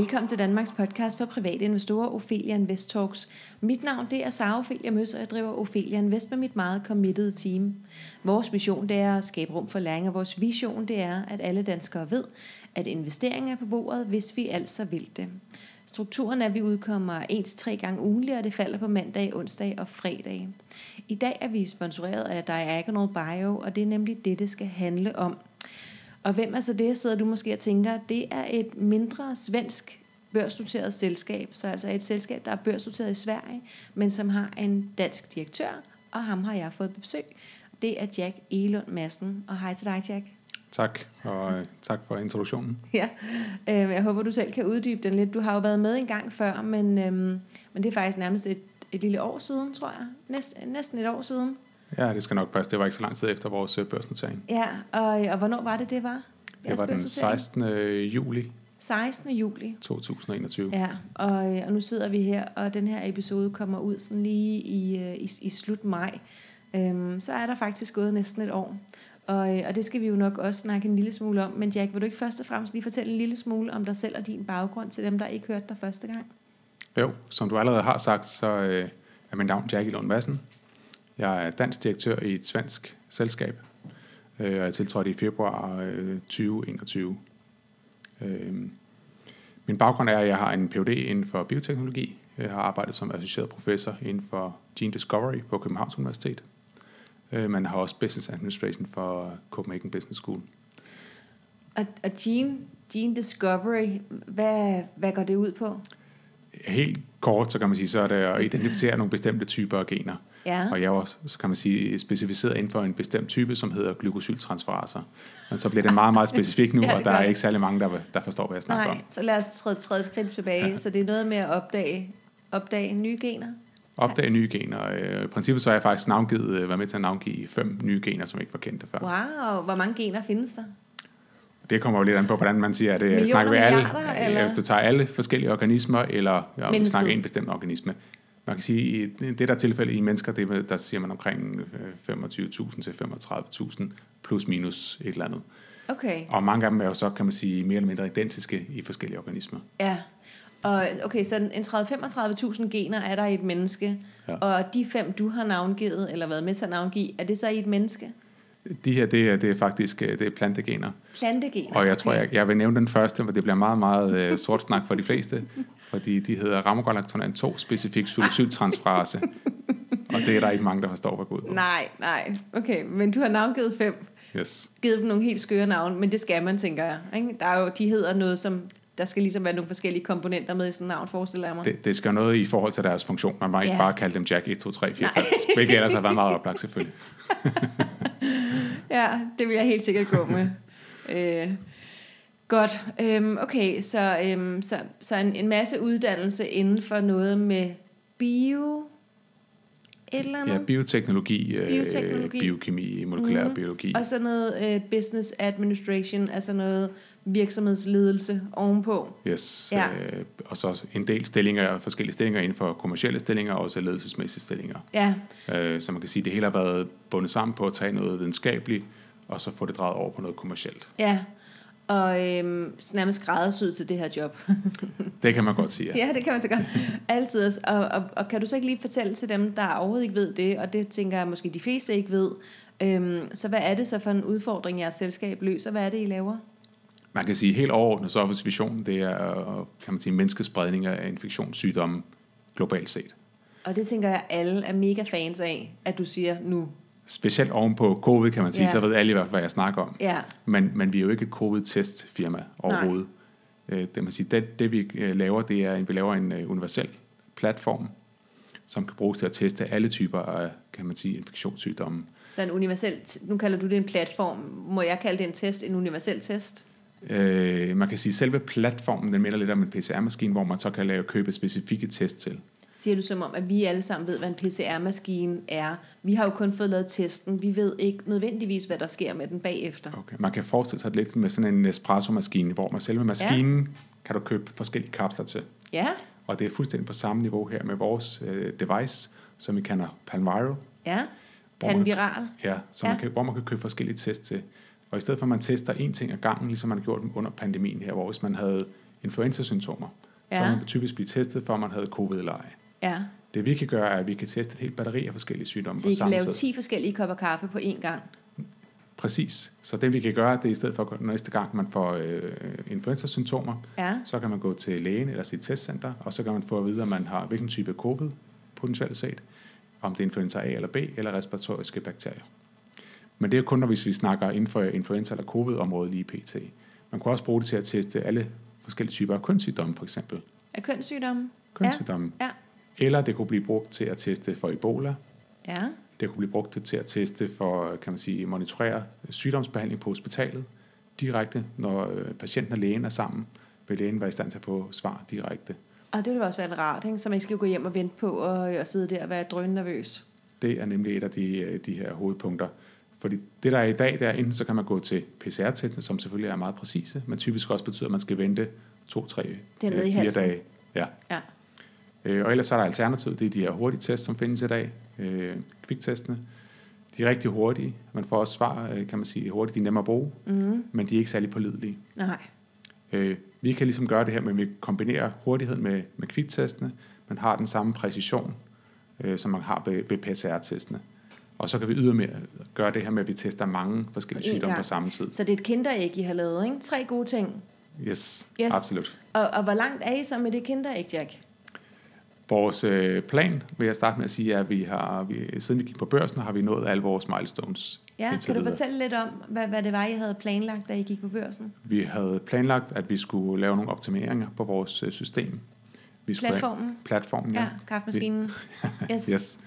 Velkommen til Danmarks podcast for private investorer, Ophelia Invest Talks. Mit navn det er Sara Ophelia Møs, og jeg driver Ophelia Invest med mit meget committed team. Vores mission det er at skabe rum for læring, og vores vision det er, at alle danskere ved, at investering er på bordet, hvis vi altså vil det. Strukturen er, at vi udkommer 1-3 gange ugenligt, og det falder på mandag, onsdag og fredag. I dag er vi sponsoreret af Diagonal Bio, og det er nemlig det, det skal handle om – og hvem er så det, sidder du måske og tænker, det er et mindre svensk børsnoteret selskab, så altså et selskab, der er børsnoteret i Sverige, men som har en dansk direktør, og ham har jeg fået besøg. Det er Jack Elund Madsen, og hej til dig, Jack. Tak, og øh, tak for introduktionen. Ja, øh, jeg håber, du selv kan uddybe den lidt. Du har jo været med en gang før, men, øh, men det er faktisk nærmest et, et lille år siden, tror jeg. Næst, næsten et år siden. Ja, det skal nok passe. Det var ikke så lang tid efter vores øh, børsnotering. Ja, og, og hvornår var det, det var? Det var den 16. juli 16. juli 2021. Ja, og, øh, og nu sidder vi her, og den her episode kommer ud sådan lige i, øh, i, i slut maj. Øhm, så er der faktisk gået næsten et år. Og, og det skal vi jo nok også snakke en lille smule om. Men Jack, vil du ikke først og fremmest lige fortælle en lille smule om dig selv og din baggrund til dem, der ikke hørte dig første gang? Jo, som du allerede har sagt, så øh, er min navn Jackie Lund Madsen. Jeg er dansk direktør i et svensk selskab, øh, og jeg tiltrådte i februar øh, 2021. Øh, min baggrund er, at jeg har en Ph.D. inden for bioteknologi. Jeg har arbejdet som associeret professor inden for Gene Discovery på Københavns Universitet. Øh, man har også Business Administration for Copenhagen Business School. Og, og Gene, Gene Discovery, hvad, hvad går det ud på? Helt kort, så kan man sige, så er det at identificere nogle bestemte typer af gener. Ja. Og jeg er også, så kan man sige, specificeret inden for en bestemt type, som hedder glykosyltransferaser. Men så bliver det meget, meget specifikt nu, ja, og der er ikke særlig mange, der, der forstår, hvad jeg snakker Nej, om. så lad os træde, træde skridt tilbage. Ja. Så det er noget med at opdage, opdage nye gener? Opdage nye gener. Øh, I princippet så har jeg faktisk navngivet, øh, været med til at navngive fem nye gener, som ikke var kendte før. Wow, hvor mange gener findes der? Det kommer jo lidt an på, hvordan man siger, at det snakker vi alle, eller? hvis du tager alle forskellige organismer, eller ja, vi snakker en bestemt organisme man kan sige, i det der tilfælde i mennesker, det, der siger man omkring 25.000 øh, til 35.000 plus minus et eller andet. Okay. Og mange af dem er jo så, kan man sige, mere eller mindre identiske i forskellige organismer. Ja, og okay, så en 30-35.000 gener er der i et menneske, ja. og de fem, du har navngivet, eller været med til at navngive, er det så i et menneske? De her, det er, det er faktisk øh, det er plantegener. Plantegener, Og jeg tror, okay. jeg, jeg vil nævne den første, men det bliver meget, meget uh, sort snak for de fleste, fordi de hedder Ramogolactonan 2 specifik sulfyltransferase. og det er der ikke mange, der forstår, hvad på. Nej, nej. Okay, men du har navngivet fem. Yes. Givet dem nogle helt skøre navne, men det skal man, tænker jeg. Ikke? Der er jo, de hedder noget, som der skal ligesom være nogle forskellige komponenter med i sådan et navn, forestiller jeg mig. Det, det skal noget i forhold til deres funktion. Man må ikke bare kalde dem Jack 1, 2, 3, 4, 5, hvilket ellers har været meget oplagt selvfølgelig. ja, det vil jeg helt sikkert gå med. øh, godt. Øhm, okay, så, øhm, så, så en, en masse uddannelse inden for noget med bio... Et eller andet? Ja, bioteknologi, øh, bioteknologi. biokemi, molekylær mm. biologi. Og så noget øh, business administration, altså noget virksomhedsledelse ovenpå. Yes, ja. øh, og så en del stillinger, forskellige stillinger inden for kommersielle stillinger, og også ledelsesmæssige stillinger. Ja. Øh, så man kan sige, at det hele har været bundet sammen på at tage noget videnskabeligt, og så få det drejet over på noget kommercielt. Ja, og øhm, nærmest ud til det her job. det kan man godt sige, ja. ja, det kan man så godt. Altid. Og, og, og kan du så ikke lige fortælle til dem, der overhovedet ikke ved det, og det tænker jeg måske de fleste ikke ved, øhm, så hvad er det så for en udfordring, jeres selskab løser? Hvad er det, I laver? Man kan sige helt overordnet, så er visionen, det er kan man sige, menneskespredning af infektionssygdomme globalt set. Og det tænker jeg, alle er mega fans af, at du siger nu specielt oven på covid, kan man sige, yeah. så ved alle i hvert fald, hvad jeg snakker om. Yeah. Men, men vi er jo ikke et covid-testfirma overhovedet. Øh, det, man sige, det, det vi øh, laver, det er, at vi laver en uh, universel platform, som kan bruges til at teste alle typer af, kan man sige, infektionssygdomme. Så en universel, nu kalder du det en platform, må jeg kalde det en test, en universel test? Øh, man kan sige, at selve platformen, den minder lidt om en PCR-maskine, hvor man så kan lave købe specifikke test til siger du som om, at vi alle sammen ved, hvad en PCR-maskine er. Vi har jo kun fået lavet testen. Vi ved ikke nødvendigvis, hvad der sker med den bagefter. Okay. Man kan forestille sig lidt med sådan en espresso-maskine, hvor man selve maskinen ja. kan du købe forskellige kapsler til. Ja. Og det er fuldstændig på samme niveau her med vores øh, device, som vi kalder Palmviral. Ja, Panviral. Ja, så ja. Man kan, hvor man kan købe forskellige tests til. Og i stedet for at man tester én ting ad gangen, ligesom man har gjort under pandemien her, hvor hvis man havde influenza-symptomer, så Ja. vil man typisk blive testet for, om man havde covid eller ej. Ja, Det vi kan gøre, er, at vi kan teste et helt batteri af forskellige sygdomme så I kan lave tid. 10 forskellige kopper kaffe på én gang. Præcis. Så det vi kan gøre, det er i stedet for at næste gang man får øh, influenza-symptomer, Ja, så kan man gå til lægen eller sit testcenter, og så kan man få at vide, om man har hvilken type covid potentielt set, om det er influenza A eller B, eller respiratoriske bakterier. Men det er kun, når hvis vi snakker inden for influenza eller covid-området lige pt. Man kunne også bruge det til at teste alle forskellige typer af kønssygdomme, for eksempel. er kønssygdomme? Kønssygdomme. Ja. Eller det kunne blive brugt til at teste for Ebola. Ja, Det kunne blive brugt til at teste for, kan man sige, monitorere sygdomsbehandling på hospitalet direkte, når øh, patienten og lægen er sammen, vil lægen være i stand til at få svar direkte. og det ville også være lidt rart, ikke? så man ikke skal gå hjem og vente på og, og sidde der og være drøn nervøs. Det er nemlig et af de, øh, de her hovedpunkter. Fordi det, der er i dag, det er enten så kan man gå til PCR-testen, som selvfølgelig er meget præcise, men typisk også betyder, at man skal vente to, tre, Det er nede øh, fire dage. Ja. Ja. Øh, og ellers så er der alternativet, det er de her hurtige tests, som findes i dag, øh, kviktestene. De er rigtig hurtige. Man får også svar, øh, kan man sige, hurtigt. De er nemme at bruge, Mm, men de er ikke særlig pålidelige. nej. Øh, vi kan ligesom gøre det her, men vi kombinerer hurtigheden med, med kviktestene. Man har den samme præcision, øh, som man har ved, ved PCR-testene. Og så kan vi ydermere gøre det her med, at vi tester mange forskellige sygdomme på samme tid. Så det er et kinderæg, I har lavet, ikke? Tre gode ting. Yes, Yes. absolut. Og, og hvor langt er I så med det kinderæg, Jack? Vores øh, plan, vil jeg starte med at sige, er, at vi har, vi, siden vi gik på børsen, har vi nået alle vores milestones. Ja, kan du fortælle lidt om, hvad, hvad det var, I havde planlagt, da I gik på børsen? Vi havde planlagt, at vi skulle lave nogle optimeringer på vores øh, system. Vi skulle have, Platformen? platformen, Ja, kaffemaskinen. Yes. Yes.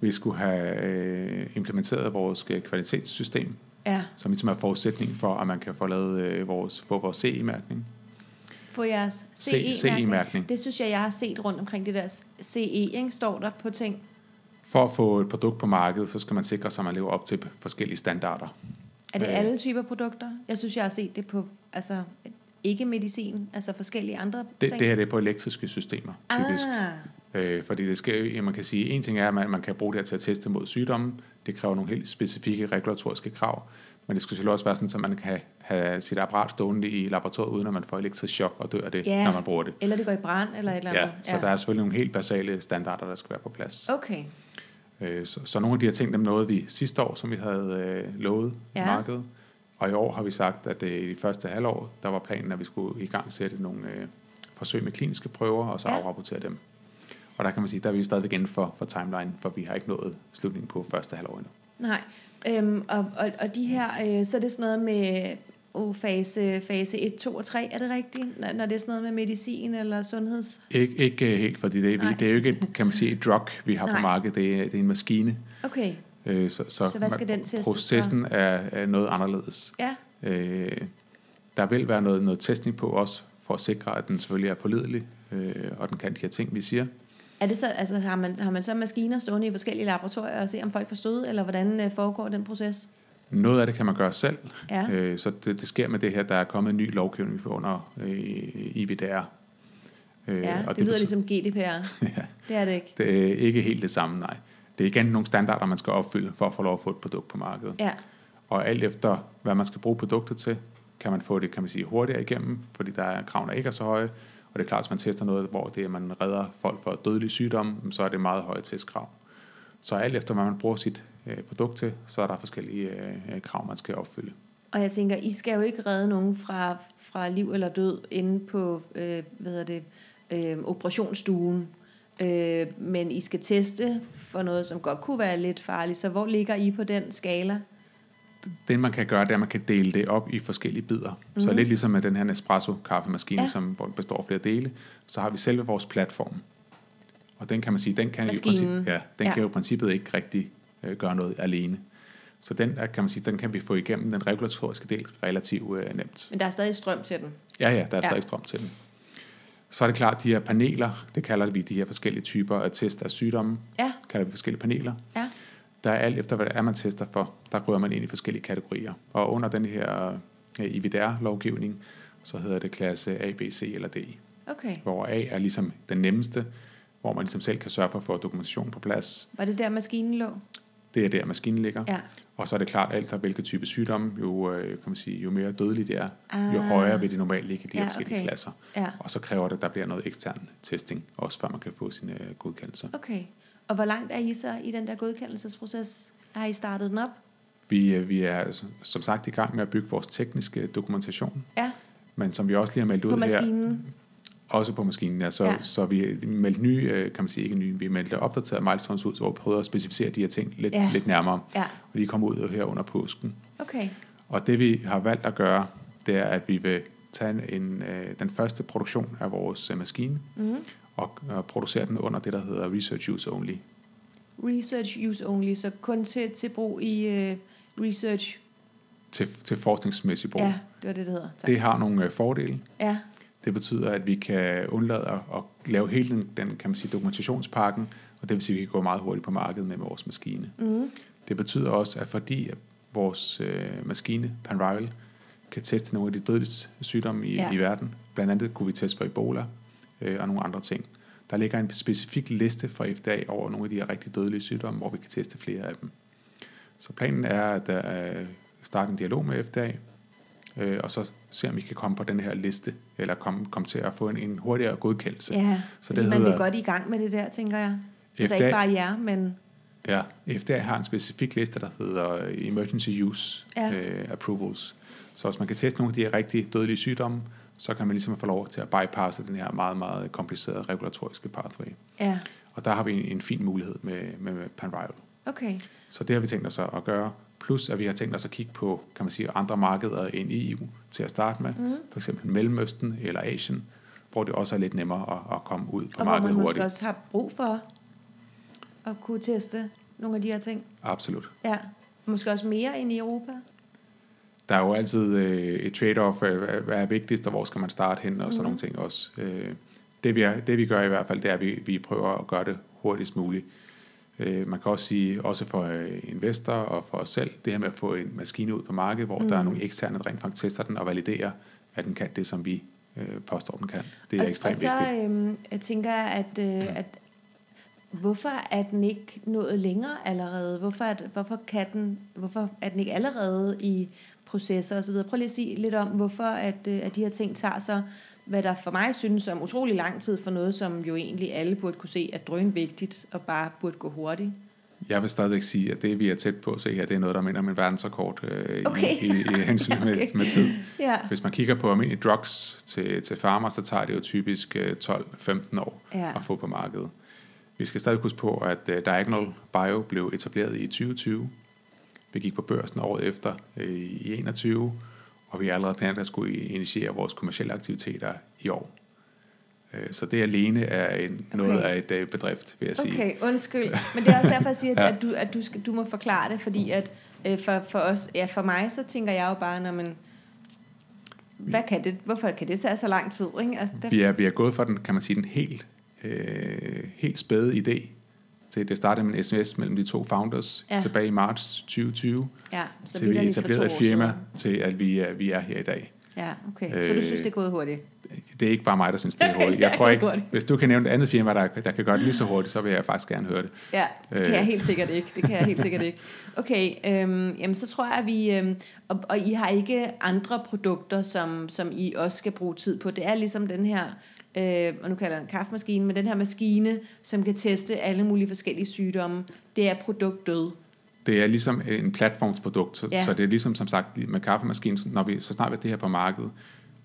Vi skulle have øh, implementeret vores kvalitetssystem, Ja, som ligesom er forudsætning for, at man kan få lavet øh, vores, få vores CE-mærkning. Få jeres CE-mærkning. Det synes jeg, jeg har set rundt omkring det der CE, ikke? står der på ting. For at få et produkt på markedet, så skal man sikre sig, at man lever op til forskellige standarder. Er det Øh. alle typer produkter? Jeg synes, jeg har set det på, altså ikke medicin, altså forskellige andre Det, ting. det her det er på elektriske systemer, typisk. Ah, Øh, fordi det skal, jo- man kan sige, en ting er, at man, man kan bruge det her til at teste mod sygdomme. Det kræver nogle helt specifikke regulatoriske krav. Men det skal selvfølgelig også være sådan, at man kan have sit apparat stående i laboratoriet, uden at man får elektrisk chok og dør af det, Ja. når man bruger det. eller det går i brand, eller et eller Ja, andet. så der er selvfølgelig nogle helt basale standarder, der skal være på plads. Okay, Øh, Så, så nogle af de her ting, dem nåede vi sidste år, som vi havde øh, lovet Ja. ja. markedet. Og i år har vi sagt, at øh, i de første halvår, der var planen, at vi skulle i gang sætte nogle øh, forsøg med kliniske prøver, og så Ja. ja. afrapportere dem. Og der kan man sige, der er vi stadigvæk inden for, for timeline, for vi har ikke nået slutningen på første halvår endnu. Nej. Øhm, og, og, og de her, øh, så er det sådan noget med oh, fase, fase 1, 2 og 3, er det rigtigt? Når, når det er sådan noget med medicin eller sundheds... Ikke, ikke øh, helt, fordi det er, Nej. det er jo ikke kan man sige, et drug, vi har Nej. på markedet. Det er, det er en maskine. Okay, Øh, så, så, Så hvad skal man- den testes Processen er, er noget anderledes. ja. Øh, der vil være noget, noget testning på også, for at sikre, at den selvfølgelig er pålidelig, øh, og den kan de her ting, vi siger. Er det så, altså, har, man, har man så maskiner stående i forskellige laboratorier og se, om folk forstod, eller hvordan øh, foregår den proces? Noget af det kan man gøre selv, Ja. øh, så det, det sker med det her, der er kommet en ny lovgivning for under øh, IVDR. Øh, Ja, det, og det lyder betyder- ligesom GDPR. ja, Det er det ikke. det er ikke helt det samme, nej. Det er igen nogle standarder, man skal opfylde for at få lov at få et produkt på markedet. Ja, Og alt efter, hvad man skal bruge produktet til, kan man få det, kan man sige, hurtigere igennem, fordi der er kravene ikke er så høje. Og det er klart, hvis man tester noget, hvor det er, at man redder folk for dødelig sygdom, så er det meget høje testkrav. Så alt efter, hvad man bruger sit øh, produkt til, så er der forskellige øh, øh, krav, man skal opfylde. og jeg tænker, I skal jo ikke redde nogen fra, fra liv eller død inde på, øh, hvad hedder det, øh, operationsstuen. Øh, men I skal teste for noget, som godt kunne være lidt farligt. Så hvor ligger I på den skala? Det, man kan gøre, det er, at man kan dele det op i forskellige bidder. Mm. Så lidt ligesom med den her Nespresso-kaffemaskine, Ja. som består af flere dele, så har vi selve vores platform. Og den kan man sige, den kan, i princippet, ja, den Ja. kan jo i princippet ikke rigtig øh, gøre noget alene. Så den kan man sige, den kan vi få igennem den regulatoriske del relativt øh, nemt. Men der er stadig strøm til den. Ja, ja, der er Ja. stadig strøm til den. Så er det klart, de her paneler, det kalder vi de her forskellige typer af test af sygdomme, Ja, kalder vi forskellige paneler. ja. Der er alt efter, hvad det er, man tester for. Der rører man ind i forskellige kategorier. Og under den her øh, IVDR-lovgivning, så hedder det klasse A, B, C eller D. Okay. Hvor A er ligesom den nemmeste, hvor man ligesom selv kan sørge for at få dokumentation på plads. Var det der, maskinen lå? Det er der, maskinen ligger. Ja. Og så er det klart, alt for hvilke type sygdomme, jo, øh, kan man sige, jo mere dødeligt det er, jo Ah. højere vil det normalt ligge i de her Ja, forskellige okay. klasser. Ja, Og så kræver det, at der bliver noget ekstern testing, også før man kan få sine øh, godkendelser. okay. Og hvor langt er I så i den der godkendelsesproces? Har I startet den op? Vi, øh, vi er altså, som sagt i gang med at bygge vores tekniske dokumentation, Ja, men som vi også lige har meldt ud på her, maskinen? Også på maskinen, ja, så, Ja. så vi meldte nye, øh, kan man sige ikke nye, vi meldte opdaterede milestones ud, så vi prøvede at specificere de her ting lidt, Ja. lidt nærmere, Ja, og de kom ud her under påsken. okay. Og det vi har valgt at gøre, det er, at vi vil tage en, øh, den første produktion af vores øh, maskine, Mm. og, og producere den under det, der hedder Research Use Only. Research use only, så kun til, til brug i uh, research. Til, til forskningsmæssig brug. Ja, det var det, det hedder. Tak. Det har nogle øh, fordele. Ja, Det betyder, at vi kan undlade at, lave hele den, den kan man sige, dokumentationspakken, og det vil sige, at vi kan gå meget hurtigt på markedet med vores maskine. mm. Det betyder også, at fordi vores øh, maskine, Panviral, kan teste nogle af de dødelige sygdomme i, ja. i verden, blandt andet kunne vi teste for Ebola øh, og nogle andre ting. Der ligger en specifik liste fra FDA over nogle af de her rigtig dødelige sygdomme, hvor vi kan teste flere af dem. Så planen er at øh, starte en dialog med FDA, øh, og så se om vi kan komme på den her liste, eller komme, komme til at få en, en hurtigere godkendelse. ja. Så det man hedder- godt i gang med det der, tænker jeg. Altså FDA ikke bare jer, men Ja, FDA har en specifik liste, der hedder Emergency Use Ja. øh, Approvals. Så hvis man kan teste nogle af de her rigtig dødelige sygdomme, så kan man ligesom få lov til at bypasse den her meget, meget komplicerede regulatoriske pathway. ja, Og der har vi en, en fin mulighed med, med, med Panviral. okay. Så det har vi tænkt os at gøre. Plus at vi har tænkt os at kigge på, kan man sige, andre markeder end EU til at starte med. Mm. For eksempel Mellemøsten eller Asien, hvor det også er lidt nemmere at, at komme ud på Og hvor man markedet måske hurtigt. også har brug for at kunne teste nogle af de her ting. Absolut. Ja, måske også mere end i Europa. der er jo altid øh, et trade-off, øh, hvad er vigtigst, og hvor skal man starte hen, og sådan Mhm. nogle ting også. Øh, det, vi er, det vi gør i hvert fald, det er, at vi, vi prøver at gøre det hurtigst muligt. Øh, man kan også sige, også for øh, investorer og for os selv, det her med at få en maskine ud på markedet, hvor mm. der er Mhm. nogle eksterne, der rent faktisk tester den og validerer, at den kan det, som vi øh, påstår, den kan. Det er og, ekstremt og så vigtigt. øhm, jeg tænker at, øh, at hvorfor er den ikke nået længere allerede? Hvorfor er, hvorfor, kan den, hvorfor er den ikke allerede i processer osv.? Prøv lige at sige lidt om, hvorfor at, øh, at de her ting tager sig, hvad der for mig synes som utrolig lang tid for noget, som jo egentlig alle burde kunne se er drøn vigtigt og bare burde gå hurtigt. Jeg vil stadigvæk sige, at det, vi er tæt på at se her, det er noget, der minder om en verdensrekord øh, Okay. i, i, i hensyn Okay. med, med tid. Ja, Hvis man kigger på almindelige drugs til, til farmer, så tager det jo typisk øh, 12-15 år ja, at få på markedet. Vi skal stadig huske på, at uh, Diagonal Bio blev etableret i 2020. Vi gik på børsen året efter øh, i 21, og vi er allerede planlagt at skulle initiere vores kommersielle aktiviteter i år. Øh, Så det alene er en, Okay. noget af et øh, bedrift, vil jeg sige. Okay, undskyld. Men det er også derfor, jeg siger, at, Ja. at, du, at du, skal, du må forklare det, fordi at øh, for, for os, ja, for mig, så tænker jeg jo bare, når man, hvad kan det, hvorfor kan det tage så lang tid? Ikke? Altså, der, Vi er, vi er gået fra den, kan man sige, den helt, øh, helt spæde idé til det startede med en sms mellem de to founders Ja. tilbage i marts 2020, ja, så til vi etablerede et firma, siden. til at vi er, vi er her i dag. Ja, okay. Så du Øh, synes, det er gået hurtigt? Det er ikke bare mig, der synes, det er hurtigt. Jeg tror ikke, hurtigt. hvis du kan nævne et andet firma, der, der kan gøre det lige så hurtigt, så vil jeg faktisk gerne høre det. Ja, det kan Øh. jeg helt sikkert ikke. Det kan jeg helt sikkert ikke. Okay, øhm, jamen så tror jeg, at vi... Øhm, og, og I har ikke andre produkter, som, som I også skal bruge tid på. Det er ligesom den her, øh, og nu kalder jeg den kaffemaskine, men den her maskine, som kan teste alle mulige forskellige sygdomme. Det er produktdød. Det er ligesom en platformsprodukt, så, Ja. så det er ligesom som sagt med kaffemaskinen, når vi, så snart vi det her på markedet,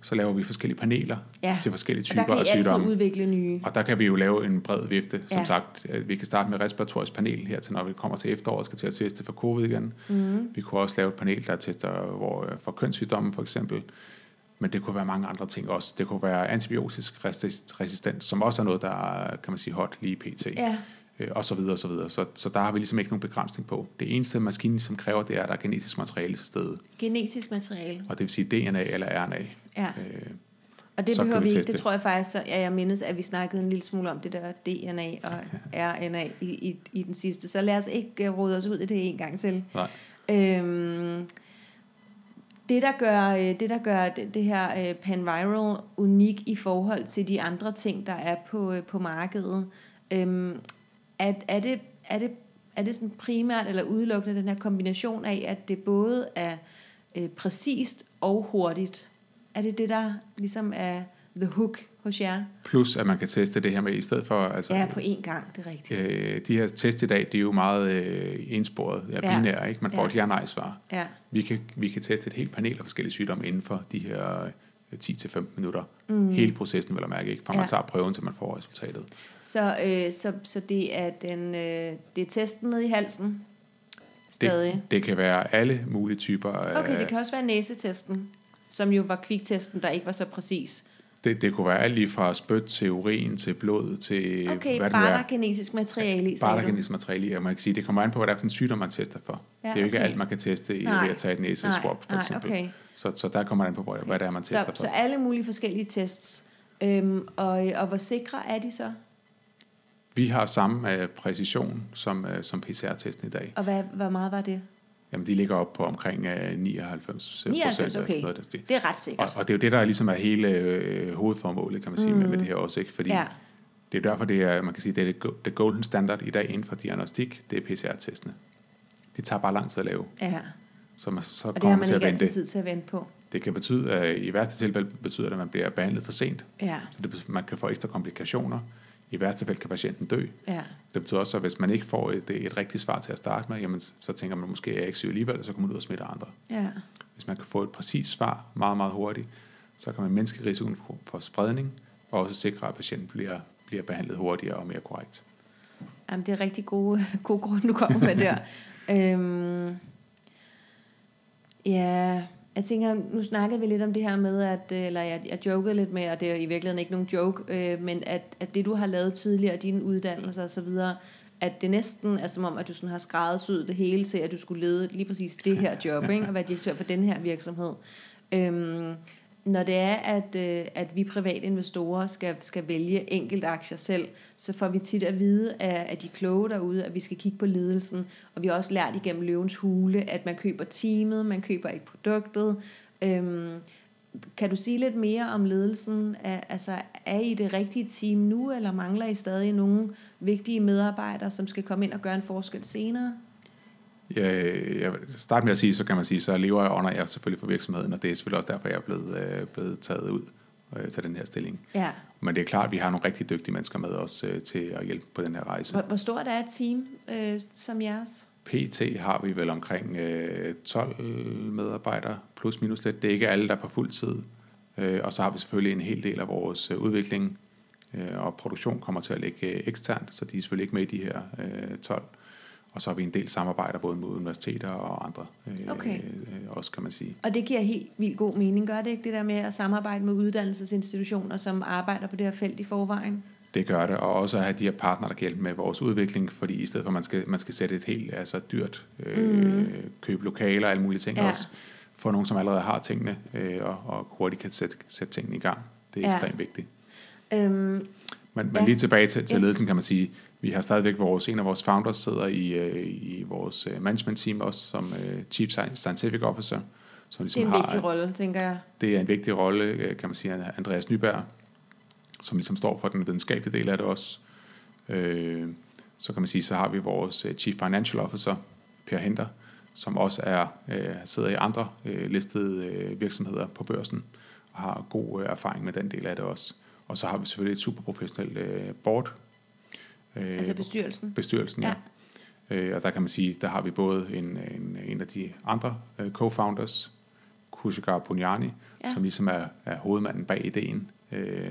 så laver vi forskellige paneler Ja. til forskellige Og typer der kan af sygdomme. udvikle nye. Og der kan vi jo lave en bred vifte. Som Ja. sagt, øh, vi kan starte med respiratorisk panel her til, når vi kommer til efteråret og skal til at teste for covid igen. Mm. Vi kunne også lave et panel, der tester hvor, øh, for kønssygdomme for eksempel. Men det kunne være mange andre ting også. Det kunne være antibiotisk resist- resistens, som også er noget, der er, kan man sige, hot lige pt. Ja, Øh, og så videre, og så videre. Så, så der har vi ligesom ikke nogen begrænsning på. Det eneste maskinen, som kræver, det er, at der er genetisk materiale til stede. genetisk materiale. Og det vil sige DNA eller RNA. Ja. Øh, Og det Så behøver vi vi ikke. Det tror jeg faktisk, så, ja, jeg mindes, at vi snakkede en lille smule om det der DNA og RNA i, i, i den sidste. Så lad os ikke uh, rode os ud i det en gang til. nej. Øhm, det, der gør, øh, det, der gør det, det her øh, Panviral unik i forhold til de andre ting, der er på, øh, på markedet, øhm, er, er, det, er, det, er det sådan primært eller udelukkende den her kombination af, at det både er øh, præcist og hurtigt? Er det det, der ligesom er the hook hos jer? Plus, at man kan teste det her med i stedet for... Altså, Ja, på én gang, det er rigtigt. øh, de her test i dag, de er jo meget øh, ensporet, ja, Ja. binære, ikke? Man får Ja. et ja-nej-svar. Ja, Vi kan, vi kan teste et helt panel af forskellige sygdomme inden for de her øh, 10-15 minutter. Mm. Hele processen, vil jeg mærke, ikke? Fra man Ja. tager prøven, til man får resultatet. så, øh, så, så det, er den, øh, det er testen ned i halsen stadig? Det, det kan være alle mulige typer af... Okay, det kan også være næsetesten, som jo var kviktesten, der ikke var så præcis. Det, det kunne være alt lige fra spyt til urin til blod til... Okay, hvad det bare nu der er. er genetisk materiale sagde der du? genetisk materiale og man kan sige, det kommer an på, hvad det er for en sygdom, man tester for. Ja, det er jo ikke okay. alt, man kan teste i, Nej. ved at tage et næseswab, for Nej, eksempel. okay. Så, så der kommer det an på, hvad, hvad det er, man tester Så, for. så alle mulige forskellige tests. Øhm, og, og hvor sikre er de så? Vi har samme uh, præcision som, uh, som PCR-testen i dag. Og hvad, hvor meget var det? Jamen, de ligger op på omkring uh, 99 99, af okay. noget af den. Det er ret sikkert. Og, og det er jo det, der ligesom er hele øh, hovedformålet, kan man sige, mm. med, med det her også, ikke? Fordi Ja. det er derfor, det er, man kan sige, det er det, go- det golden standard i dag inden for diagnostik, det er PCR-testene. De tager bare lang tid at lave, ja. så, man, så Og det kommer har man man til at ikke vente. altid tid til at vente på. Det kan betyde, at i værste tilfælde betyder det, at man bliver behandlet for sent, Ja, så det, man kan få ekstra komplikationer. I værste fald kan patienten dø. ja. Det betyder også, at hvis man ikke får et, et rigtigt svar til at starte med, jamen, så tænker man måske, at jeg er ikke syg alligevel, og så kommer man ud og smitter andre. ja. Hvis man kan få et præcist svar meget, meget hurtigt, så kan man mindske risikoen for, for spredning, og også sikre, at patienten bliver, bliver behandlet hurtigere og mere korrekt. Jamen, det er rigtig gode, gode grunde, du kommer med der. øhm, ja, jeg tænker, nu snakkede vi lidt om det her med, at, øh, eller jeg, jeg jokede lidt med, og det er i virkeligheden ikke nogen joke, øh, men at, at det, du har lavet tidligere, dine uddannelser og så videre, at det næsten er som om, at du sådan har skræddersyet det hele til, at du skulle lede lige præcis det her job, ikke? og være direktør for den her virksomhed. Øhm, når det er, at, øh, at vi private investorer skal, skal vælge enkelt aktier selv, så får vi tit at vide af, af de kloge derude, at vi skal kigge på ledelsen. Og vi har også lært igennem løvens hule, at man køber teamet, man køber ikke produktet. Øhm, kan du sige lidt mere om ledelsen? Er, altså, er I det rigtige team nu, eller mangler I stadig nogle vigtige medarbejdere, som skal komme ind og gøre en forskel senere? Jeg, jeg vil starte med at sige, så kan man sige, så lever jeg under jeg selvfølgelig for virksomheden, og det er selvfølgelig også derfor, jeg er blevet, øh, blevet taget ud øh, til den her stilling. Ja. Men det er klart, at vi har nogle rigtig dygtige mennesker med os øh, til at hjælpe på den her rejse. Hvor, hvor stort er et team øh, som jeres? PT har vi vel omkring øh, 12 medarbejdere, plus minus lidt. Det er ikke alle, der er på fuld tid. Øh, og så har vi selvfølgelig en hel del af vores øh, udvikling øh, og produktion kommer til at ligge øh, eksternt, så de er selvfølgelig ikke med i de her øh, 12. Og så har vi en del samarbejder både med universiteter og andre øh, Okay. øh, også, kan man sige. Og det giver helt vildt god mening, gør det ikke det der med at samarbejde med uddannelsesinstitutioner, som arbejder på det her felt i forvejen? Det gør det, og også at have de her partnere, der kan hjælpe med vores udvikling, fordi i stedet for, at man skal, man skal sætte et helt altså dyrt, øh, mm. købe lokaler og alle mulige ting Ja. også, få nogen, som allerede har tingene, øh, og, og hurtigt kan sætte, sætte tingene i gang. Det er ja. ekstremt vigtigt. Øhm, Men, men Ja. lige tilbage til, til Yes. ledelsen, kan man sige, vi har stadigvæk vores, en af vores founders sidder i, øh, i vores øh, management team også, som øh, Chief Scientific Officer, som det ligesom er en har, vigtig rolle, tænker jeg. det er en vigtig rolle, øh, kan man sige, Andreas Nyberg, som ligesom står for den videnskabelige del af det også. Øh, så kan man sige, så har vi vores øh, Chief Financial Officer, Per Henter, som også er øh, sidder i andre øh, listede øh, virksomheder på børsen, og har god øh, erfaring med den del af det også. Og så har vi selvfølgelig et super professionelt øh, board. Øh, Altså bestyrelsen. bestyrelsen, ja. ja. Øh, og der kan man sige, der har vi både en, en, en af de andre øh, co-founders, Kushigar Punyani, Ja. som ligesom er, er hovedmanden bag ideen. Øh,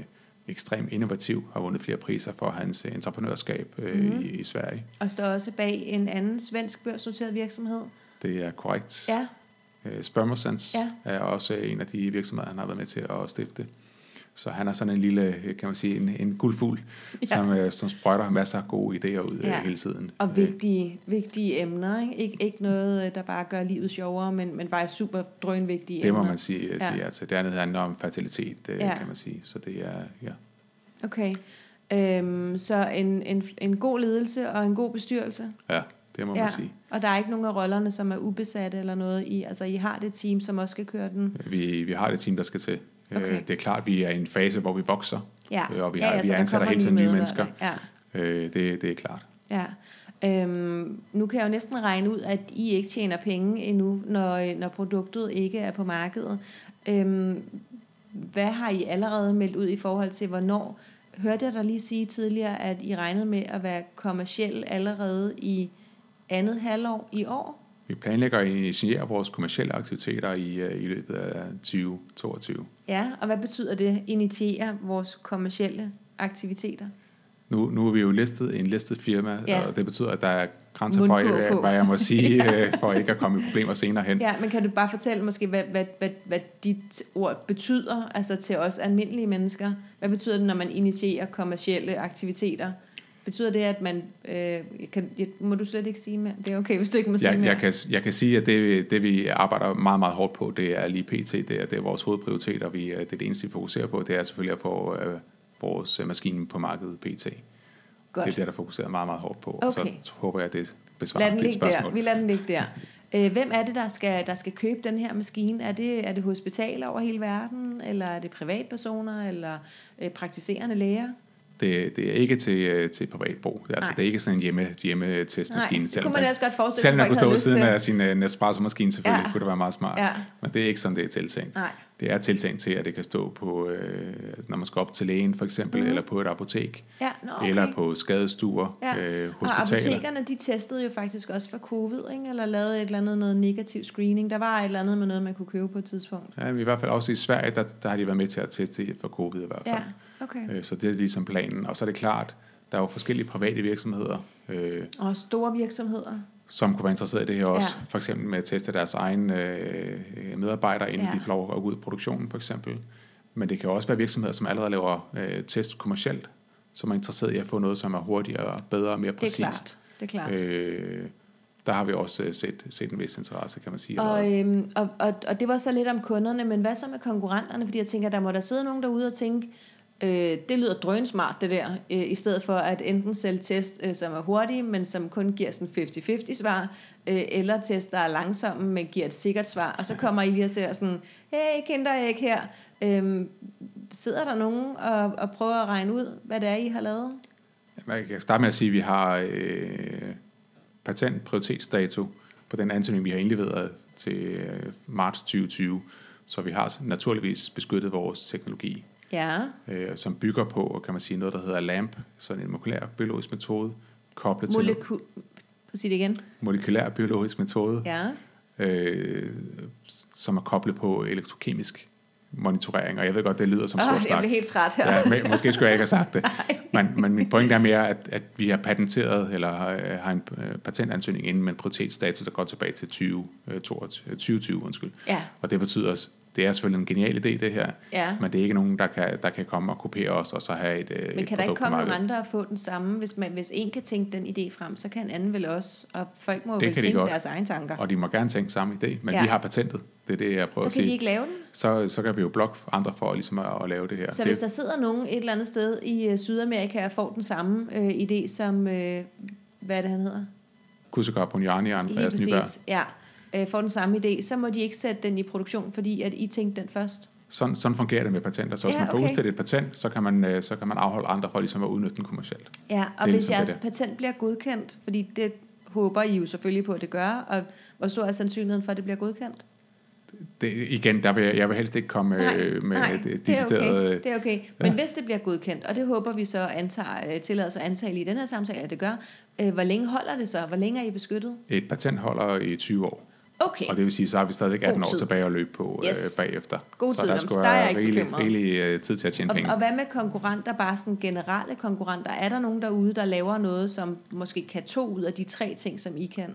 ekstremt innovativ, har vundet flere priser for hans øh, entreprenørskab øh, Mhm. mm-hmm. i, i Sverige. Og står også bag en anden svensk børsnoteret virksomhed. Det er korrekt. Ja, Øh, Spermosense Ja. ja. er også en af de virksomheder, han har været med til at stifte. Så han er sådan en lille, øh, kan man sige, en, en guldfugl, Ja. som, øh, som sprøjter masser af gode idéer ud Ja. ja. hele tiden. og Øh, vigtige, vigtige emner. Ikke? Ikke, ikke noget, øh, der bare gør livet sjovere, men, men faktisk super drønvigtige Det må emner. man sige, Ja. ja. sige ja til. Det andet handler om fertilitet, øh, Ja. kan man sige. Så det er, ja. Okay. Øhm, så en, en, en god ledelse og en god bestyrelse. ja, det må Ja. man sige. Og der er ikke nogen af rollerne, som er ubesatte eller noget i. Altså, I har det team, som også skal køre den. Vi, vi har det team, der skal til. Okay. Okay. Det er klart, at vi er i en fase, hvor vi vokser. Ja, Øh, og vi ja, har- ja, vi så der ansætter hele tiden nye mennesker. Ja, Øh, det, det er klart. ja. Øhm, nu kan jeg jo næsten regne ud, at I ikke tjener penge endnu, når, når produktet ikke er på markedet. Øhm, hvad har I allerede meldt ud i forhold til, hvornår? Hørte jeg dig lige sige tidligere, at I regnede med at være kommersiel allerede i andet halvår i år? Vi planlægger at initiere vores kommersielle aktiviteter i, øh, i løbet af 2022. Ja, og hvad betyder det, initiere vores kommersielle aktiviteter? Nu, nu er vi jo listet en listet firma, Ja. og det betyder, at der er grænser for, hvad, på. hvad jeg må sige, øh, for ikke at komme i problemer senere hen. Ja, men kan du bare fortælle måske, hvad, hvad, hvad, hvad dit ord betyder, altså til os almindelige mennesker? Hvad betyder det, når man initierer kommersielle aktiviteter? Betyder det, at man... Øh, kan, må du slet ikke sige mere? Det er okay, hvis du ikke må sige Jeg, mere. jeg, kan, jeg kan sige, at det, det vi arbejder meget, meget hårdt på, det er lige pt. Det er, det er vores hovedprioritet, og vi, øh, det er det eneste, vi fokuserer på. Det er selvfølgelig at få øh, vores øh, maskine på markedet pt. Godt. Det er det, der fokuserer meget, meget hårdt på. Okay. så håber jeg, at det Lad besvarer den dit ligge der. spørgsmål. Vi lader den ligge der. Øh, hvem er det, der skal, der skal købe den her maskine? Er det, er det hospitaler over hele verden, eller er det privatpersoner, eller øh, praktiserende læger? Det, det er ikke til, øh, til privat brug. Det er, altså, Nej. det er ikke sådan en hjemme, hjemmetestmaskine. Nej, det kunne man ellers godt forestille sig, Selvom man kunne stå ved siden til. af sin uh, Nespresso-maskine, selvfølgelig, Ja. kunne det være meget smart. Ja. Men det er ikke sådan, det er tiltænkt. Nej. Det er tiltænkt til, at det kan stå på, øh, når man skal op til lægen for eksempel, Mhm. eller på et apotek, Ja, nå, okay. eller på skadestuer, Ja. øh, Og hospitaler. apotekerne, de testede jo faktisk også for covid, ikke? eller lavede et eller andet noget negativ screening. Der var et eller andet med noget, man kunne købe på et tidspunkt. Ja, men i hvert fald også i Sverige, der, der har de været med til at teste for covid i hvert fald. Ja, okay. Øh, Så det er ligesom planen. Og så er det klart, der er jo forskellige private virksomheder, øh, Og store virksomheder. som kunne være interesseret i det her også. Ja. For eksempel med at teste deres egne øh, medarbejdere, inden Ja. de får lov at gå ud i produktionen for eksempel. Men det kan også være virksomheder, som allerede laver øh, test kommercielt, som er interesseret i at få noget, som er hurtigere, bedre og mere Det er præcist. klart. Det er klart. Øh, der har vi også øh, set, set en vis interesse, kan man sige. Og, øhm, og, og, og det var så lidt om kunderne, men hvad så med konkurrenterne? Fordi jeg tænker, der må der sidde nogen derude og tænke, øh, det lyder drønsmart det der, øh, i stedet for at enten sælge test, øh, som er hurtige, men som kun giver sådan 50-50 svar, øh, eller test, der er langsomme, men giver et sikkert svar. Og så kommer I lige og ser sådan, hey, kender jeg ikke her. øh, sidder der nogen og, og prøver at regne ud, hvad det er, I har lavet? Jeg kan starte med at sige, at vi har øh, patentprioritetsdato på den ansøgning, vi har indleveret til øh, marts 2020. Så vi har naturligvis beskyttet vores teknologi, Ja, øh, som bygger på, kan man sige, noget, der hedder LAMP, sådan en molekylær biologisk metode, koblet til Moleku- Prøv at sige det igen. molekylær biologisk metode, Ja, øh, som er koblet på elektrokemisk monitorering. Og jeg ved godt, det lyder som oh, sort jeg bliver helt træt her. Ja, men, måske skulle jeg ikke have sagt det. Men, men min pointe er mere, at, at vi har patenteret, eller har, har en øh, patentansøgning inden med en prioritetsstatus, der går tilbage til 20, øh, 22, 2020. Undskyld. Ja. Og det betyder, at det er selvfølgelig en genial idé, det her, Ja. men det er ikke nogen, der kan, der kan komme og kopiere os, og så have et, øh, Men et kan der ikke komme markedet. andre og få den samme? Hvis, man, hvis en kan tænke den idé frem, så kan en anden vel også. Og folk må Det vel de tænke godt. deres egne tanker. Og de må gerne tænke samme idé, men Ja. vi har patentet. Det er det, jeg prøver Så at kan de sige. ikke lave den. Så, så kan vi jo blokke andre for ligesom at, at lave det her. Så det, hvis der sidder nogen et eller andet sted i øh, Sydamerika og får den samme øh, idé som, øh, hvad er det han hedder? Kusikar Punjani og Andreas Nyberg. ja. Øh, får den samme idé, så må de ikke sætte den i produktion, fordi at I tænkte den først. Sådan, sådan fungerer det med patenter. Så hvis Ja, man får okay. udstedt et patent, så kan man, øh, så kan man afholde andre for ligesom at udnytte den kommercielt. Ja, og er hvis ligesom jeres det patent bliver godkendt, fordi det håber I jo selvfølgelig på, at det gør, og hvor stor er sandsynligheden for, at det bliver godkendt? Det, igen, der vil jeg, jeg vil helst ikke komme Nej, øh, med nej, et det er okay. Det er okay. Men ja. hvis det bliver godkendt, og det håber vi så antager, øh, tillader os at antage i den her samtale, at det gør, øh, hvor længe holder det så? Hvor længe er I beskyttet? Et patent holder i 20 år. Okay. Og det vil sige, så har vi stadig 18 God år tilbage at løbe på Yes. øh, bagefter. God så tid, der skulle der er rigelig, bekymret. rigelig øh, tid til at tjene Og, penge. og hvad med konkurrenter, bare sådan generelle konkurrenter? Er der nogen derude, der laver noget, som måske kan to ud af de tre ting, som I kan?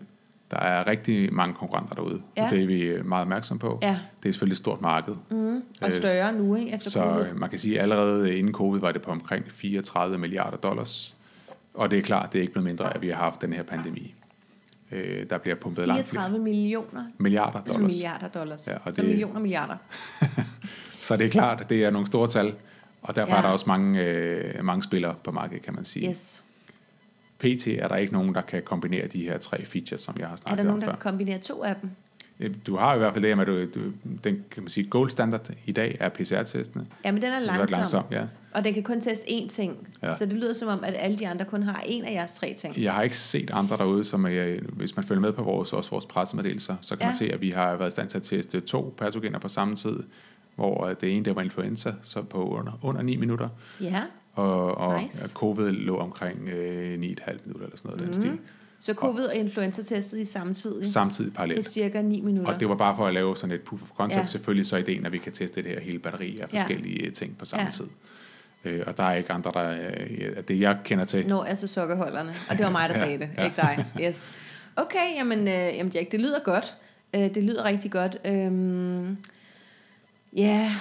Der er rigtig mange konkurrenter derude. Ja. Ja. Det er vi øh, meget opmærksom på. Ja. Det er selvfølgelig et stort marked. Mm, og Øh, større nu, ikke? Efter Så covid. øh, man kan sige, at allerede inden covid var det på omkring 34 milliarder dollars. Og det er klart, det er ikke blevet mindre, at vi har haft den her pandemi. Øh, der bliver pumpet langt flere 34 millioner milliarder dollars. milliarder dollars. Ja, og så det- millioner milliarder. Så det er klart, det er nogle store tal. Og derfor Ja. er der også mange, øh, mange spillere på markedet, kan man sige. Yes. PT er der ikke nogen, der kan kombinere de her tre features, som jeg har Er snakket der nogen, om der før. kan kombinere to af dem? Du har i hvert fald det med, at du, du, den kan man sige, gold standard i dag er PCR-testene. Ja, men den er langsom, langsom, ja. og den kan kun teste én ting. Ja. Så det lyder som om, at alle de andre kun har en af jeres tre ting. Jeg har ikke set andre derude, som er, hvis man følger med på vores, også vores pressemeddelelser, så kan Ja. man se, at vi har været i stand til at teste to patogener på samme tid, hvor øh, det ene der var influenza, så på under, under 9 minutter, Ja, og, og Nice. nice. covid lå omkring øh, 9,5 minutter eller sådan noget, mm. den stil. Så covid og influenza testet i samtidig Samtidig på parallelt. cirka 9 minutter. Og det var bare for at lave sådan et proof of concept. Ja. Selvfølgelig så er ideen, at vi kan teste det her hele batteri af Ja. forskellige ting på samme Ja. tid. Øh, og der er ikke andre, der øh, det jeg kender til. Nå, altså sukkerholderne. Og det var mig, der Ja, sagde det, ja. ikke dig. Yes. Okay, jamen, øh, jamen Jack, det lyder godt. Øh, det lyder rigtig godt. Øhm, ja.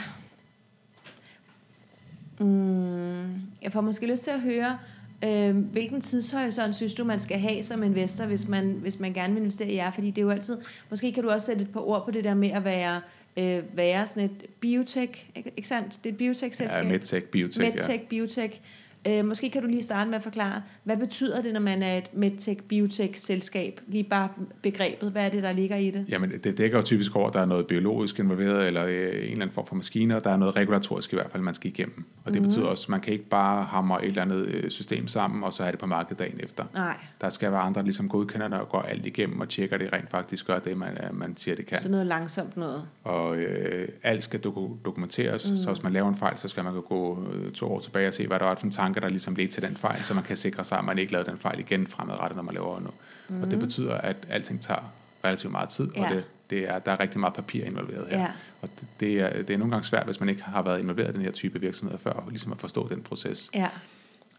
Mm, jeg får måske lyst til at høre, øh, hvilken tidshorisont synes du, man skal have som investor, hvis man, hvis man gerne vil investere i jer? Fordi det er jo altid, måske kan du også sætte et par ord på det der med at være, øh, være sådan et biotech, ikke, ikke sandt? Det er et biotech-selskab. Ja, medtech, biotech, ja. MedTech, biotech. Øh, måske kan du lige starte med at forklare, hvad betyder det, når man er et MedTech, biotech-selskab? Lige bare begrebet, hvad er det, der ligger i det? Jamen, det dækker jo typisk over, at der er noget biologisk involveret, eller øh, en eller anden form for maskiner. Der er noget regulatorisk i hvert fald, man skal igennem. Og det Mhm. mm. betyder også, at man kan ikke bare hamre et eller andet øh, system sammen, og så have det på markedet dagen efter. Nej, Der skal være andre, der ligesom godkender det og går alt igennem og tjekker, det rent faktisk gør det, man, øh, man siger, det kan. så noget langsomt noget. og øh, alt skal doku- dokumenteres, mm. så hvis man laver en fejl, så skal man gå to år tilbage og se, hvad der var for en tanke, der ligesom ledte til den fejl, så man kan sikre sig, at man ikke lavede den fejl igen fremadrettet, når man laver noget. Mm. Og det betyder, at alting tager relativt meget tid, Ja. og det, det er, der er rigtig meget papir involveret her. Ja. Og det, det, er, det er nogle gange svært, hvis man ikke har været involveret i den her type virksomheder før, ligesom at forstå den proces. Ja,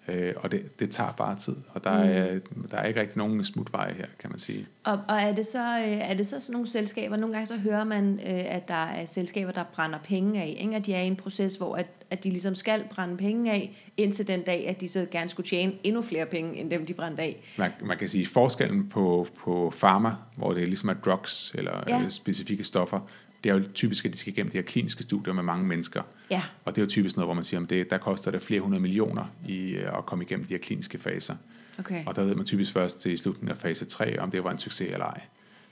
Øh, og det, det tager bare tid, og der, er, der er ikke rigtig nogen smutveje her, kan man sige. og, og er, det så, øh, er det så sådan nogle selskaber, nogle gange så hører man, øh, at der er selskaber, der brænder penge af, ikke? at de er i en proces, hvor at, at de ligesom skal brænde penge af, indtil den dag, at de så gerne skulle tjene endnu flere penge, end dem de brændte af. Man, man kan sige, forskellen på, på pharma, hvor det ligesom er drugs eller ja. specifikke stoffer, det er jo typisk, at de skal igennem de her kliniske studier med mange mennesker. Ja, Og det er jo typisk noget, hvor man siger, at det, der koster det flere hundrede millioner i øh, at komme igennem de her kliniske faser. okay. Og der ved man typisk først til slutningen af fase 3, om det var en succes eller ej.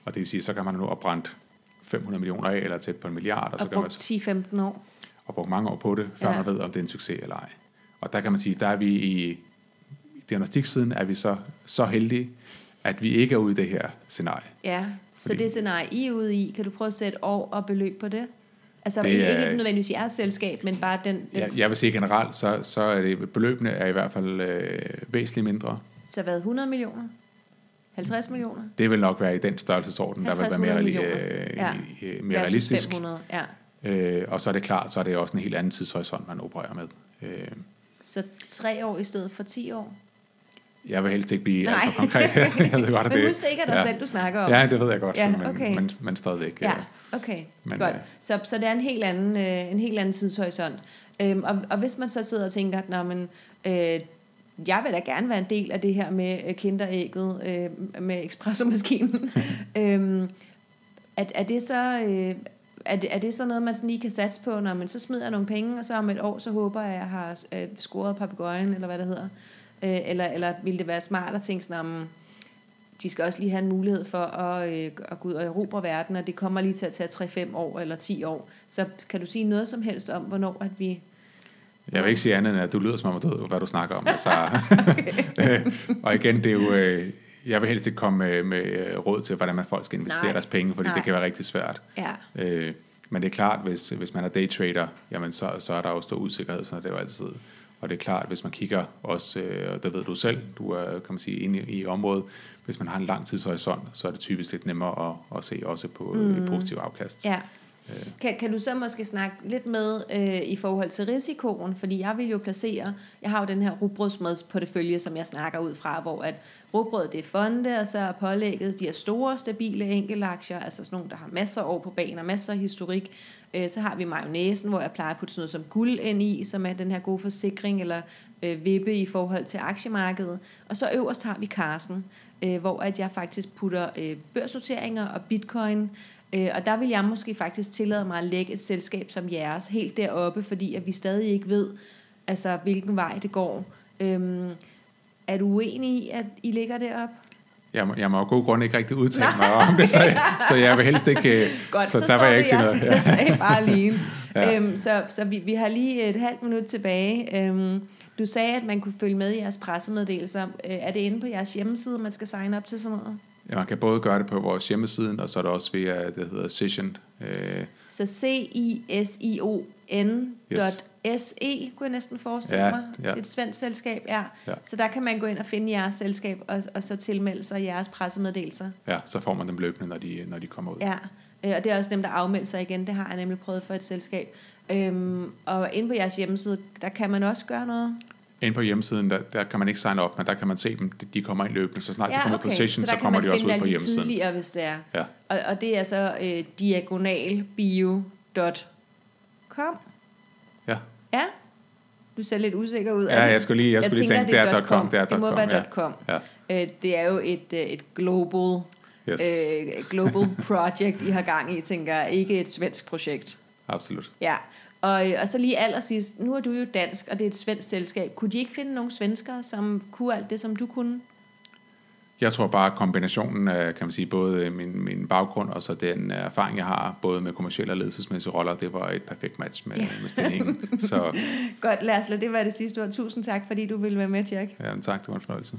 Og det vil sige, så kan man nu opbrændt 500 millioner af, eller tæt på en milliard, og, så Og kan man brugt 10-15 år. og brugt mange år på det, før Ja. man ved, om det er en succes eller ej. Og der kan man sige, der er vi i diagnostiksiden, er vi så, så heldige, at vi ikke er ude i det her scenarie. Ja, så Fordi- det scenarie, I er ude i, kan du prøve at sætte år og beløb på det? Altså Det er- ikke nødvendigvis jeres selskab, men bare den, den Jeg, jeg vil sige generelt, så, så er det, beløbene er i hvert fald øh, væsentligt mindre. så hvad, 100 millioner? 50 millioner? Det vil nok være i den størrelsesorden, der vil være mere, 50-100 reali- millioner. øh, Ja. øh, mere Versus realistisk. 500, ja. Øh, og så er det klart, så er det også en helt anden tidshorisont, man opererer med. Øh, Så tre år i stedet for 10 år? Jeg vil helst ikke blive Nej. alt for konkret. jeg ved godt, at Men det, husk det ikke er dig ja. selv, du snakker om. Ja, det ved jeg godt, Ja, men, okay. men, men stadigvæk. Ja, øh, okay, Men, godt. øh, Så, så det er en helt anden, øh, en helt anden tidshorisont. Øhm, og, og hvis man så sidder og tænker, at men, øh, jeg vil da gerne være en del af det her med øh, kinderægget, øh, med espressomaskinen. øhm, er, er, det så, øh, er, det, er det så noget, man sådan lige kan satse på, når man så smider nogle penge, og så om et år, så håber jeg, at jeg har øh, scoret papegøjen, eller hvad det hedder. Øh, eller, eller ville det være smart at tænke sådan, om, de skal også lige have en mulighed for at, øh, at gå ud og erobre verden, og det kommer lige til at tage 3-5 år eller 10 år. Så kan du sige noget som helst om, hvornår at vi... Jeg vil ikke sige andet end, at du lyder som om, at du ved, hvad du snakker om. Altså, øh, og igen, det er jo... Øh, jeg vil helst ikke komme med, med øh, råd til, hvordan man folk skal investere Nej. deres penge, fordi Nej. det kan være rigtig svært. Ja, Øh, men det er klart, hvis, hvis man er daytrader, jamen så, så er der jo stor usikkerhed, sådan er det jo altid. Og det er klart, hvis man kigger også, øh, og det ved du selv, du er, kan man sige, inde i, i området, hvis man har en lang tidshorisont, så er det typisk lidt nemmere at, at se også på mm. et positivt afkast. ja. Øh. Kan, kan du så måske snakke lidt med øh, i forhold til risikoen? Fordi jeg vil jo placere, jeg har jo den her rugbrødsmadsportefølje, som jeg snakker ud fra, hvor at rugbrød det er fonde, og så er pålægget de her store, stabile enkeltaktier, altså sådan nogle, der har masser af år på banen og masser af historik. Øh, så har vi majonæsen, hvor jeg plejer at putte sådan noget som guld ind i, som er den her gode forsikring eller øh, vippe i forhold til aktiemarkedet. Og så øverst har vi Carsten, øh, hvor at jeg faktisk putter øh, børsnoteringer og bitcoin, Øh, og der vil jeg måske faktisk tillade mig at lægge et selskab som jeres helt deroppe, fordi at vi stadig ikke ved, altså hvilken vej det går. Øhm, er du uenig i, at I ligger deroppe? Jeg må, jeg må af god grund ikke rigtig udtale mig om det, så, så jeg vil helst ikke... øh, Godt, så, så der står det, ikke sige jeg, noget. jeg sagde bare lige. Ja. øhm, så så vi, vi har lige et halvt minut tilbage. Øhm, du sagde, at man kunne følge med i jeres pressemeddelelser. Øh, er det inde på jeres hjemmeside, man skal signe op til sådan noget? Ja, man kan både gøre det på vores hjemmeside, og så er det også via, det hedder Session. Øh, Så C-I-S-I-O-N Yes. kunne jeg næsten forestille Ja, mig. ja. Et svensk selskab, ja. Ja. Så der kan man gå ind og finde jeres selskab, og, og så tilmelde sig jeres pressemeddelelser. ja, så får man dem løbende, når de, når de kommer ud. Ja, øh, og det er også nemt at afmelde sig igen. Det har jeg nemlig prøvet for et selskab. Øhm, og inde på jeres hjemmeside, der kan man også gøre noget. Inde på hjemmesiden, der, der kan man ikke signe op, men der kan man se dem. De- De kommer ind løbende, så snart de Ja, kommer okay. på Session, så så, kommer de også ud på de hjemmesiden. tidligere, hvis det er. Ja, Og, og det er så øh, diagonalbio.com. ja. Ja, du ser lidt usikker ud. Ja jeg skulle lige, jeg skulle lige tænker, tænke, det er .com, det er Det må være ja. .com. Ja, Øh, det er jo et, øh, et global, yes, øh, global project, I har gang i, tænker jeg. Ikke et svensk projekt. absolut. Ja, og, og så lige allersidst, nu er du jo dansk, og det er et svensk selskab. Kunne de ikke finde nogle svenskere, som kunne alt det, som du kunne? Jeg tror bare, at kombinationen af, kan man sige, både min, min baggrund og så den erfaring, jeg har, både med kommersielle og ledelsesmæssige roller, det var et perfekt match med, med stilingen. Så Godt, lad os lade det være det sidste ord. Tusind tak, fordi du ville være med, Jack. ja, tak, det var en fornøjelse.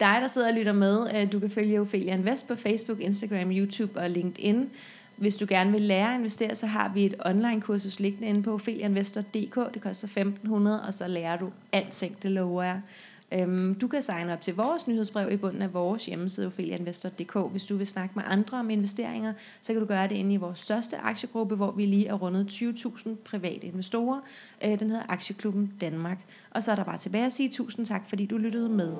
Dig, der sidder og lytter med, øh, du kan følge Ophelia Invest på Facebook, Instagram, YouTube og LinkedIn. Hvis du gerne vil lære at investere, så har vi et online-kursus liggende inde på opheliainvestor.dk. Det koster 1500, og så lærer du alting, det lover jeg. Øhm, Du kan signe op til vores nyhedsbrev i bunden af vores hjemmeside, opheliainvestor.dk. Hvis du vil snakke med andre om investeringer, så kan du gøre det inde i vores største aktiegruppe, hvor vi lige er rundet 20.000 private investorer. Øh, Den hedder Aktieklubben Danmark. Og så er der bare tilbage at sige tusind tak, fordi du lyttede med.